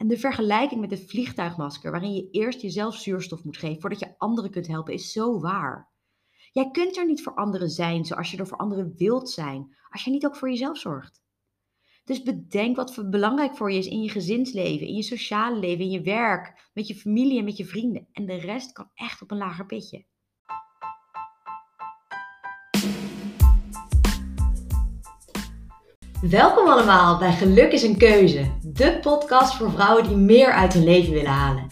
En de vergelijking met het vliegtuigmasker, waarin je eerst jezelf zuurstof moet geven voordat je anderen kunt helpen, is zo waar. Jij kunt er niet voor anderen zijn zoals je er voor anderen wilt zijn, als je niet ook voor jezelf zorgt. Dus bedenk wat belangrijk voor je is in je gezinsleven, in je sociale leven, in je werk, met je familie en met je vrienden. En de rest kan echt op een lager pitje. Welkom allemaal bij Geluk is een Keuze, de podcast voor vrouwen die meer uit hun leven willen halen.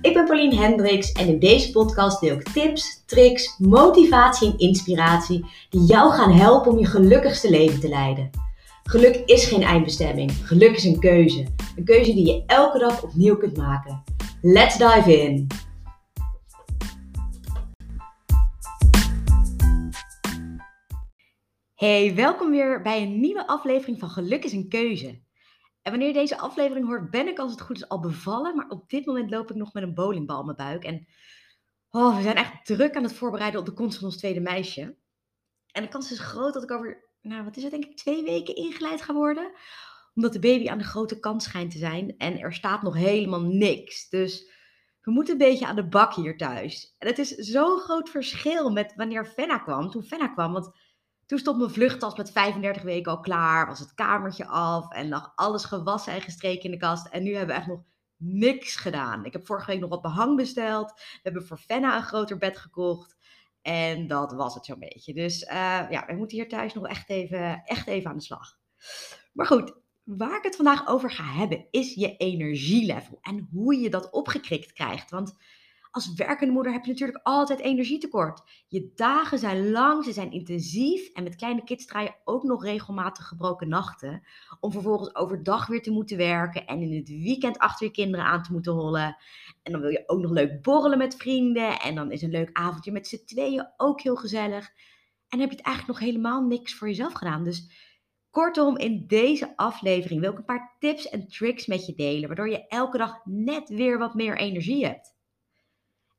Ik ben Pauline Hendricks en in deze podcast deel ik tips, tricks, motivatie en inspiratie die jou gaan helpen om je gelukkigste leven te leiden. Geluk is geen eindbestemming, geluk is een keuze. Een keuze die je elke dag opnieuw kunt maken. Let's dive in! Hey, welkom weer bij een nieuwe aflevering van Geluk is een Keuze. En wanneer je deze aflevering hoort, ben ik als het goed is al bevallen. Maar op dit moment loop ik nog met een bowlingbal in mijn buik. En oh, we zijn echt druk aan het voorbereiden op de komst van ons tweede meisje. En de kans is groot dat ik over, nou wat is het, denk ik, twee weken ingeleid ga worden. Omdat de baby aan de grote kant schijnt te zijn. En er staat nog helemaal niks. Dus we moeten een beetje aan de bak hier thuis. En het is zo'n groot verschil met wanneer Fenna kwam. Toen Fenna kwam, want toen stond mijn vluchttas met 35 weken al klaar, was het kamertje af en lag alles gewassen en gestreken in de kast. En nu hebben we echt nog niks gedaan. Ik heb vorige week nog wat behang besteld. We hebben voor Fenna een groter bed gekocht. En dat was het zo'n beetje. Dus uh, ja, we moeten hier thuis nog echt even, echt even aan de slag. Maar goed, waar ik het vandaag over ga hebben, is je energielevel. En hoe je dat opgekrikt krijgt. Want als werkende moeder heb je natuurlijk altijd energietekort. Je dagen zijn lang, ze zijn intensief en met kleine kids draai je ook nog regelmatig gebroken nachten. Om vervolgens overdag weer te moeten werken en in het weekend achter je kinderen aan te moeten hollen. En dan wil je ook nog leuk borrelen met vrienden en dan is een leuk avondje met z'n tweeën ook heel gezellig. En heb je het eigenlijk nog helemaal niks voor jezelf gedaan. Dus kortom, in deze aflevering wil ik een paar tips en tricks met je delen, waardoor je elke dag net weer wat meer energie hebt.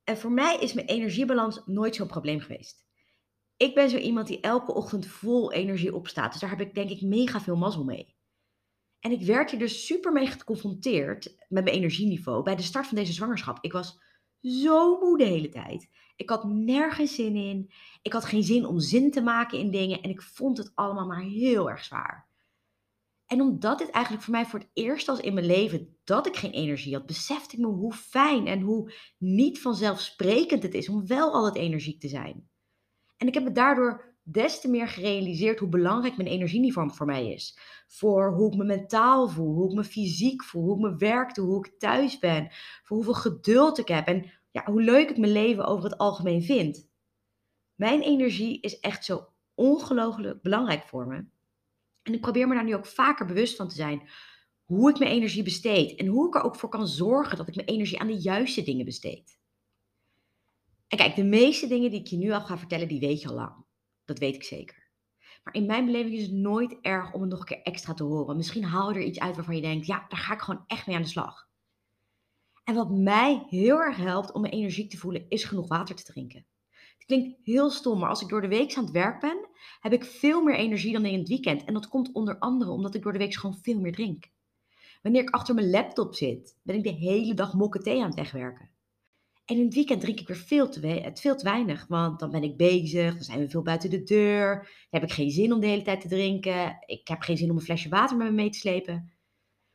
En voor mij is mijn energiebalans nooit zo'n probleem geweest. Ik ben zo iemand die elke ochtend vol energie opstaat. Dus daar heb ik denk ik mega veel mazzel mee. En ik werd hier dus super mee geconfronteerd met mijn energieniveau bij de start van deze zwangerschap. Ik was zo moe de hele tijd. Ik had nergens zin in. Ik had geen zin om zin te maken in dingen. En ik vond het allemaal maar heel erg zwaar. En omdat dit eigenlijk voor mij voor het eerst was in mijn leven dat ik geen energie had, besefte ik me hoe fijn en hoe niet vanzelfsprekend het is om wel altijd energiek te zijn. En ik heb me daardoor des te meer gerealiseerd hoe belangrijk mijn energieniveau voor mij is. Voor hoe ik me mentaal voel, hoe ik me fysiek voel, hoe ik me werk doe, hoe ik thuis ben, voor hoeveel geduld ik heb en ja, hoe leuk ik mijn leven over het algemeen vind. Mijn energie is echt zo ongelooflijk belangrijk voor me. En ik probeer me daar nu ook vaker bewust van te zijn. Hoe ik mijn energie besteed. En hoe ik er ook voor kan zorgen dat ik mijn energie aan de juiste dingen besteed. En kijk, de meeste dingen die ik je nu al ga vertellen, die weet je al lang. Dat weet ik zeker. Maar in mijn beleving is het nooit erg om het nog een keer extra te horen. Misschien haal je er iets uit waarvan je denkt, ja, daar ga ik gewoon echt mee aan de slag. En wat mij heel erg helpt om me energiek te voelen, is genoeg water te drinken. Klinkt heel stom, maar als ik door de week aan het werk ben, heb ik veel meer energie dan in het weekend. En dat komt onder andere omdat ik door de week gewoon veel meer drink. Wanneer ik achter mijn laptop zit, ben ik de hele dag mokken thee aan het wegwerken. En in het weekend drink ik weer veel te, veel te weinig, want dan ben ik bezig, dan zijn we veel buiten de deur, heb ik geen zin om de hele tijd te drinken, ik heb geen zin om een flesje water met me mee te slepen.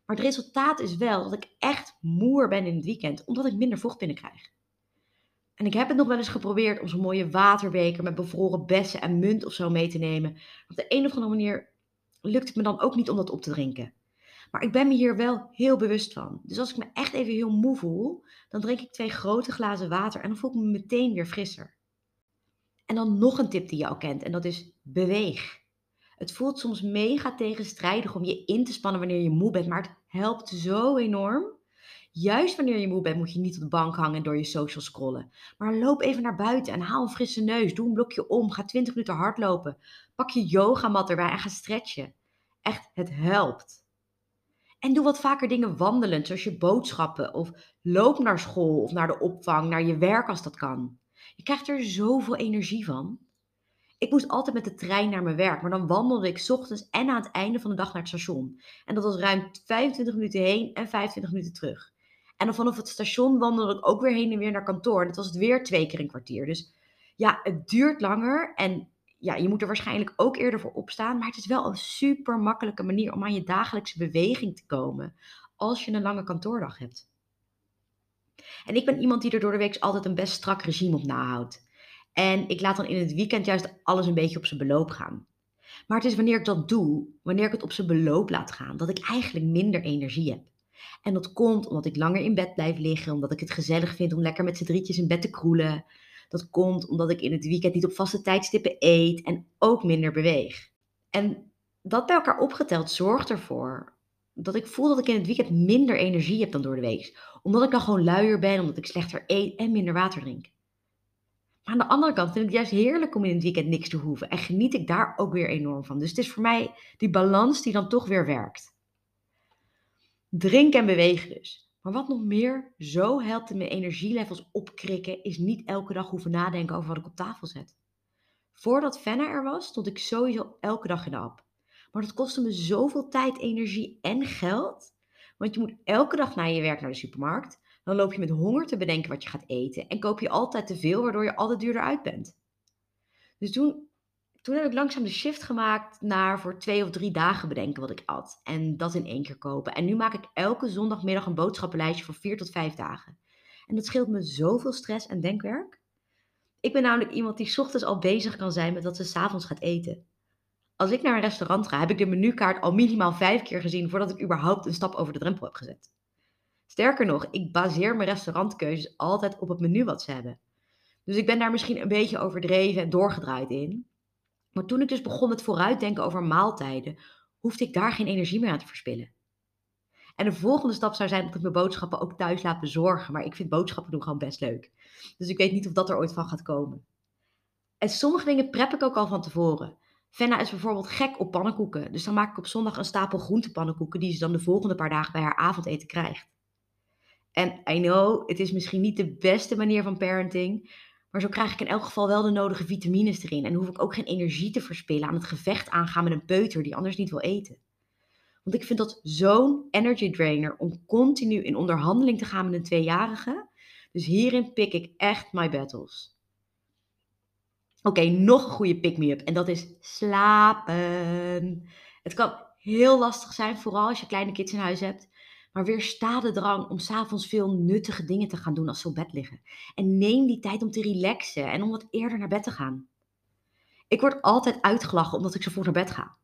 Maar het resultaat is wel dat ik echt moer ben in het weekend, omdat ik minder vocht binnenkrijg. En ik heb het nog wel eens geprobeerd om zo'n mooie waterbeker met bevroren bessen en munt of zo mee te nemen. Op de een of andere manier lukt het me dan ook niet om dat op te drinken. Maar ik ben me hier wel heel bewust van. Dus als ik me echt even heel moe voel, dan drink ik twee grote glazen water en dan voel ik me meteen weer frisser. En dan nog een tip die je al kent en dat is beweeg. Het voelt soms mega tegenstrijdig om je in te spannen wanneer je moe bent, maar het helpt zo enorm. Juist wanneer je moe bent, moet je niet op de bank hangen en door je social scrollen. Maar loop even naar buiten en haal een frisse neus. Doe een blokje om. Ga 20 minuten hardlopen. Pak je yogamat erbij en ga stretchen. Echt, het helpt. En doe wat vaker dingen wandelend, zoals je boodschappen. Of loop naar school of naar de opvang, naar je werk als dat kan. Je krijgt er zoveel energie van. Ik moest altijd met de trein naar mijn werk, maar dan wandelde ik ochtends en aan het einde van de dag naar het station. En dat was ruim 25 minuten heen en 25 minuten terug. En dan vanaf het station wandelde ik ook weer heen en weer naar kantoor. En dat was het weer twee keer een kwartier. Dus ja, het duurt langer en ja, je moet er waarschijnlijk ook eerder voor opstaan. Maar het is wel een super makkelijke manier om aan je dagelijkse beweging te komen als je een lange kantoordag hebt. En ik ben iemand die er door de week altijd een best strak regime op nahoudt. En ik laat dan in het weekend juist alles een beetje op zijn beloop gaan. Maar het is wanneer ik dat doe, wanneer ik het op zijn beloop laat gaan, dat ik eigenlijk minder energie heb. En dat komt omdat ik langer in bed blijf liggen, omdat ik het gezellig vind om lekker met z'n drietjes in bed te kroelen. Dat komt omdat ik in het weekend niet op vaste tijdstippen eet en ook minder beweeg. En dat bij elkaar opgeteld zorgt ervoor dat ik voel dat ik in het weekend minder energie heb dan door de week. Omdat ik dan gewoon luier ben, omdat ik slechter eet en minder water drink. Maar aan de andere kant vind ik het juist heerlijk om in het weekend niks te hoeven. En geniet ik daar ook weer enorm van. Dus het is voor mij die balans die dan toch weer werkt. Drink en bewegen dus. Maar wat nog meer zo helpt in mijn energielevels opkrikken, is niet elke dag hoeven nadenken over wat ik op tafel zet. Voordat Fenna er was, stond ik sowieso elke dag in de app. Maar dat kostte me zoveel tijd, energie en geld. Want je moet elke dag na je werk naar de supermarkt. Dan loop je met honger te bedenken wat je gaat eten. En koop je altijd te veel, waardoor je altijd duurder uit bent. Dus toen, toen heb ik langzaam de shift gemaakt naar voor twee of drie dagen bedenken wat ik at. En dat in één keer kopen. En nu maak ik elke zondagmiddag een boodschappenlijstje voor vier tot vijf dagen. En dat scheelt me zoveel stress en denkwerk. Ik ben namelijk iemand die ochtends al bezig kan zijn met wat ze s'avonds gaat eten. Als ik naar een restaurant ga, heb ik de menukaart al minimaal vijf keer gezien voordat ik überhaupt een stap over de drempel heb gezet. Sterker nog, ik baseer mijn restaurantkeuzes altijd op het menu wat ze hebben. Dus ik ben daar misschien een beetje overdreven en doorgedraaid in. Maar toen ik dus begon met vooruitdenken over maaltijden, hoefde ik daar geen energie meer aan te verspillen. En de volgende stap zou zijn dat ik mijn boodschappen ook thuis laat bezorgen. Maar ik vind boodschappen doen gewoon best leuk. Dus ik weet niet of dat er ooit van gaat komen. En sommige dingen prep ik ook al van tevoren. Fenna is bijvoorbeeld gek op pannenkoeken. Dus dan maak ik op zondag een stapel groentepannenkoeken die ze dan de volgende paar dagen bij haar avondeten krijgt. En I know, het is misschien niet de beste manier van parenting, maar zo krijg ik in elk geval wel de nodige vitamines erin. En hoef ik ook geen energie te verspillen aan het gevecht aangaan met een peuter die anders niet wil eten. Want ik vind dat zo'n energy drainer om continu in onderhandeling te gaan met een tweejarige. Dus hierin pik ik echt my battles. Oké, nog een goede pick-me-up en dat is slapen. Het kan heel lastig zijn, vooral als je kleine kids in huis hebt. Maar weersta de drang om s'avonds veel nuttige dingen te gaan doen als ze op bed liggen. En neem die tijd om te relaxen en om wat eerder naar bed te gaan. Ik word altijd uitgelachen omdat ik zo vroeg naar bed ga.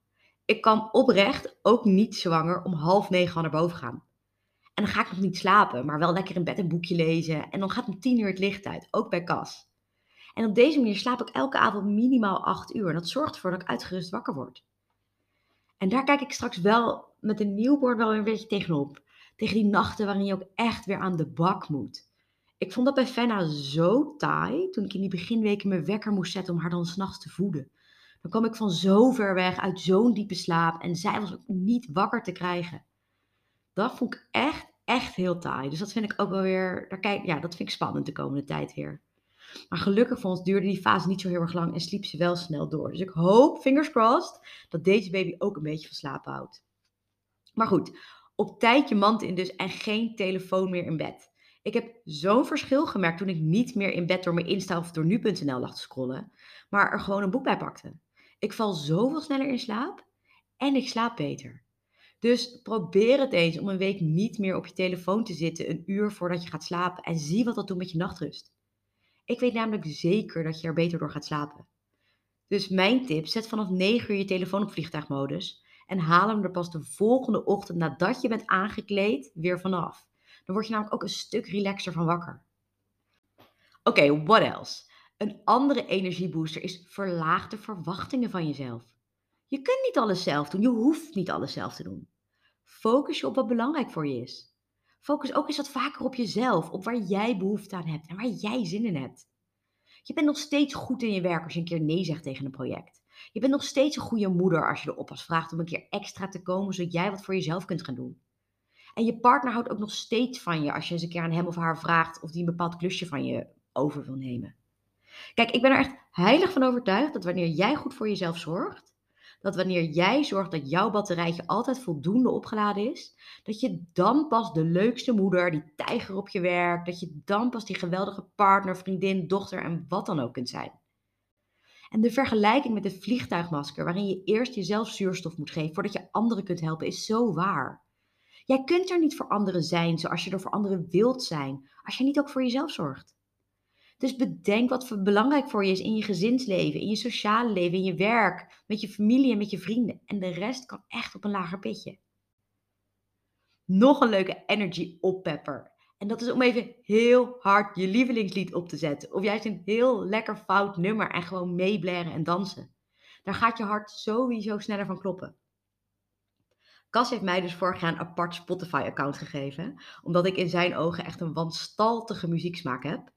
Ik kan oprecht ook niet zwanger om half negen naar boven gaan. En dan ga ik nog niet slapen, maar wel lekker in bed een boekje lezen. En dan gaat om tien uur het licht uit, ook bij Cas. En op deze manier slaap ik elke avond minimaal 8 uur. En dat zorgt ervoor dat ik uitgerust wakker word. En daar kijk ik straks wel met een nieuwborn wel een beetje tegenop. Tegen die nachten waarin je ook echt weer aan de bak moet. Ik vond dat bij Fenna zo taai toen ik in die beginweken mijn wekker moest zetten om haar dan s'nachts te voeden. Dan kwam ik van zo ver weg uit zo'n diepe slaap en zij was ook niet wakker te krijgen. Dat vond ik echt, echt heel taai. Dus dat vind ik ook wel weer, daar kijk, ja, dat vind ik spannend de komende tijd weer. Maar gelukkig voor ons duurde die fase niet zo heel erg lang en sliep ze wel snel door. Dus ik hoop, fingers crossed, dat deze baby ook een beetje van slaap houdt. Maar goed, op tijd je mand in dus en geen telefoon meer in bed. Ik heb zo'n verschil gemerkt toen ik niet meer in bed door mijn Insta of door nu.nl lag te scrollen, maar er gewoon een boek bij pakte. Ik val zoveel sneller in slaap en ik slaap beter. Dus probeer het eens om een week niet meer op je telefoon te zitten een uur voordat je gaat slapen en zie wat dat doet met je nachtrust. Ik weet namelijk zeker dat je er beter door gaat slapen. Dus mijn tip, zet vanaf 9 uur je telefoon op vliegtuigmodus en haal hem er pas de volgende ochtend nadat je bent aangekleed weer vanaf. Dan word je namelijk ook een stuk relaxer van wakker. Oké, what else? Een andere energiebooster is verlaag de verwachtingen van jezelf. Je kunt niet alles zelf doen, je hoeft niet alles zelf te doen. Focus je op wat belangrijk voor je is. Focus ook eens wat vaker op jezelf, op waar jij behoefte aan hebt en waar jij zin in hebt. Je bent nog steeds goed in je werk als je een keer nee zegt tegen een project. Je bent nog steeds een goede moeder als je de oppas vraagt om een keer extra te komen, zodat jij wat voor jezelf kunt gaan doen. En je partner houdt ook nog steeds van je als je eens een keer aan hem of haar vraagt of die een bepaald klusje van je over wil nemen. Kijk, ik ben er echt heilig van overtuigd dat wanneer jij goed voor jezelf zorgt, dat wanneer jij zorgt dat jouw batterijtje altijd voldoende opgeladen is, dat je dan pas de leukste moeder, die tijger op je werk, dat je dan pas die geweldige partner, vriendin, dochter en wat dan ook kunt zijn. En de vergelijking met het vliegtuigmasker, waarin je eerst jezelf zuurstof moet geven voordat je anderen kunt helpen, is zo waar. Jij kunt er niet voor anderen zijn zoals je er voor anderen wilt zijn, als je niet ook voor jezelf zorgt. Dus bedenk wat belangrijk voor je is in je gezinsleven, in je sociale leven, in je werk, met je familie en met je vrienden. En de rest kan echt op een lager pitje. Nog een leuke energy oppepper. En dat is om even heel hard je lievelingslied op te zetten. Of juist een heel lekker fout nummer en gewoon meeblaren en dansen. Daar gaat je hart sowieso sneller van kloppen. Cas heeft mij dus vorig jaar een apart Spotify-account gegeven, omdat ik in zijn ogen echt een wanstaltige muzieksmaak heb.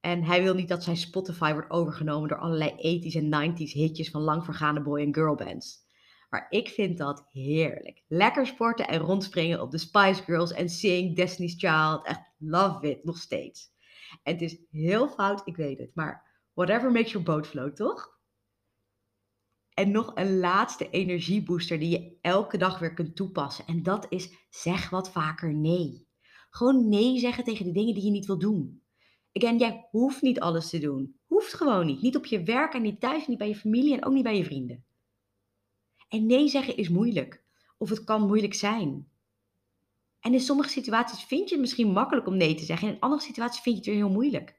En hij wil niet dat zijn Spotify wordt overgenomen door allerlei 80s en 90s hitjes van lang vergaande boy- en girlbands. Maar ik vind dat heerlijk. Lekker sporten en rondspringen op de Spice Girls en Sing, Destiny's Child. Echt love it, nog steeds. En het is heel fout, ik weet het. Maar whatever makes your boat float, toch? En nog een laatste energiebooster die je elke dag weer kunt toepassen. En dat is zeg wat vaker nee. Gewoon nee zeggen tegen de dingen die je niet wil doen. Again, jij hoeft niet alles te doen. Hoeft gewoon niet. Niet op je werk en niet thuis, niet bij je familie en ook niet bij je vrienden. En nee zeggen is moeilijk. Of het kan moeilijk zijn. En in sommige situaties vind je het misschien makkelijk om nee te zeggen. En in andere situaties vind je het weer heel moeilijk.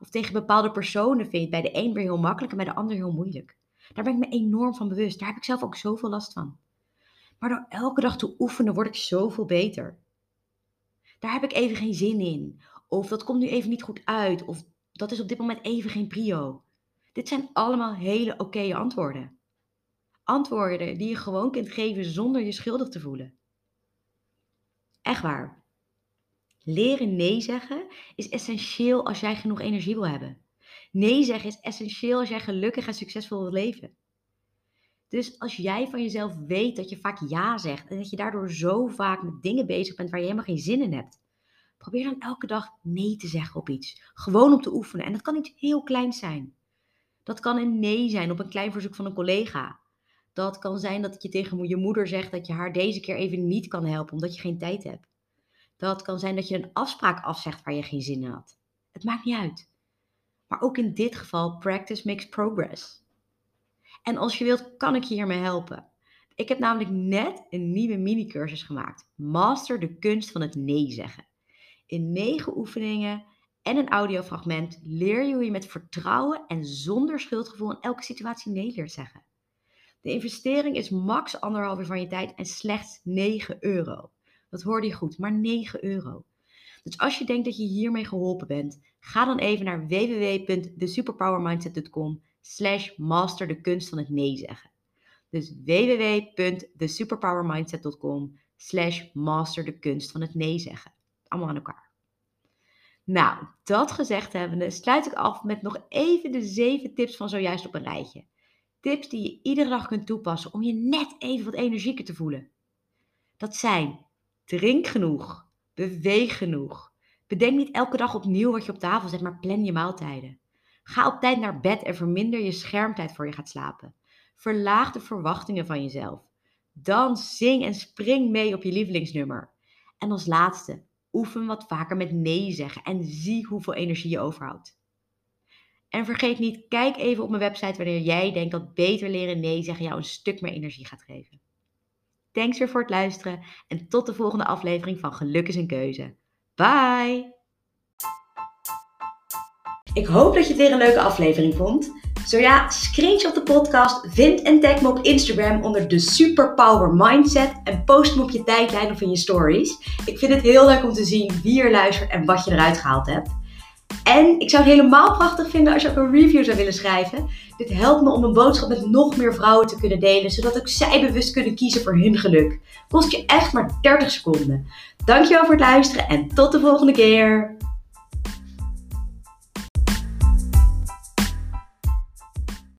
Of tegen bepaalde personen vind je het bij de een weer heel makkelijk en bij de ander heel moeilijk. Daar ben ik me enorm van bewust. Daar heb ik zelf ook zoveel last van. Maar door elke dag te oefenen word ik zoveel beter. Daar heb ik even geen zin in. Of dat komt nu even niet goed uit. Of dat is op dit moment even geen prio. Dit zijn allemaal hele oké antwoorden. Antwoorden die je gewoon kunt geven zonder je schuldig te voelen. Echt waar. Leren nee zeggen is essentieel als jij genoeg energie wil hebben. Nee zeggen is essentieel als jij gelukkig en succesvol wilt leven. Dus als jij van jezelf weet dat je vaak ja zegt en dat je daardoor zo vaak met dingen bezig bent waar je helemaal geen zin in hebt, probeer dan elke dag nee te zeggen op iets. Gewoon om te oefenen. En dat kan iets heel kleins zijn. Dat kan een nee zijn op een klein verzoek van een collega. Dat kan zijn dat je tegen je moeder zegt dat je haar deze keer even niet kan helpen omdat je geen tijd hebt. Dat kan zijn dat je een afspraak afzegt waar je geen zin in had. Het maakt niet uit. Maar ook in dit geval, practice makes progress. En als je wilt, kan ik je hiermee helpen. Ik heb namelijk net een nieuwe mini-cursus gemaakt. Master de kunst van het nee zeggen. In negen oefeningen en een audiofragment leer je hoe je met vertrouwen en zonder schuldgevoel in elke situatie nee leert zeggen. De investering is max anderhalf uur van je tijd en slechts 9 euro. Dat hoorde je goed, maar 9 euro. Dus als je denkt dat je hiermee geholpen bent, ga dan even naar www.thesuperpowermindset.com slash master de kunst van het nee zeggen. Dus www.thesuperpowermindset.com slash master de kunst van het nee zeggen. Allemaal aan elkaar. Nou, dat gezegd hebbende, sluit ik af met nog even de zeven tips van zojuist op een rijtje. Tips die je iedere dag kunt toepassen om je net even wat energieker te voelen. Dat zijn: drink genoeg, beweeg genoeg. Bedenk niet elke dag opnieuw wat je op tafel zet, maar plan je maaltijden. Ga op tijd naar bed en verminder je schermtijd voor je gaat slapen. Verlaag de verwachtingen van jezelf. Dans, zing en spring mee op je lievelingsnummer. En als laatste, oefen wat vaker met nee zeggen en zie hoeveel energie je overhoudt. En vergeet niet, kijk even op mijn website wanneer jij denkt dat beter leren nee zeggen jou een stuk meer energie gaat geven. Thanks weer voor het luisteren en tot de volgende aflevering van Geluk is een keuze. Bye! Ik hoop dat je het weer een leuke aflevering vond. Zo ja, screenshot de podcast, vind en tag me op Instagram onder de Superpower Mindset en post me op je tijdlijn of in je stories. Ik vind het heel leuk om te zien wie er luistert en wat je eruit gehaald hebt. En ik zou het helemaal prachtig vinden als je ook een review zou willen schrijven. Dit helpt me om een boodschap met nog meer vrouwen te kunnen delen, zodat ook zij bewust kunnen kiezen voor hun geluk. Kost je echt maar 30 seconden. Dankjewel voor het luisteren en tot de volgende keer.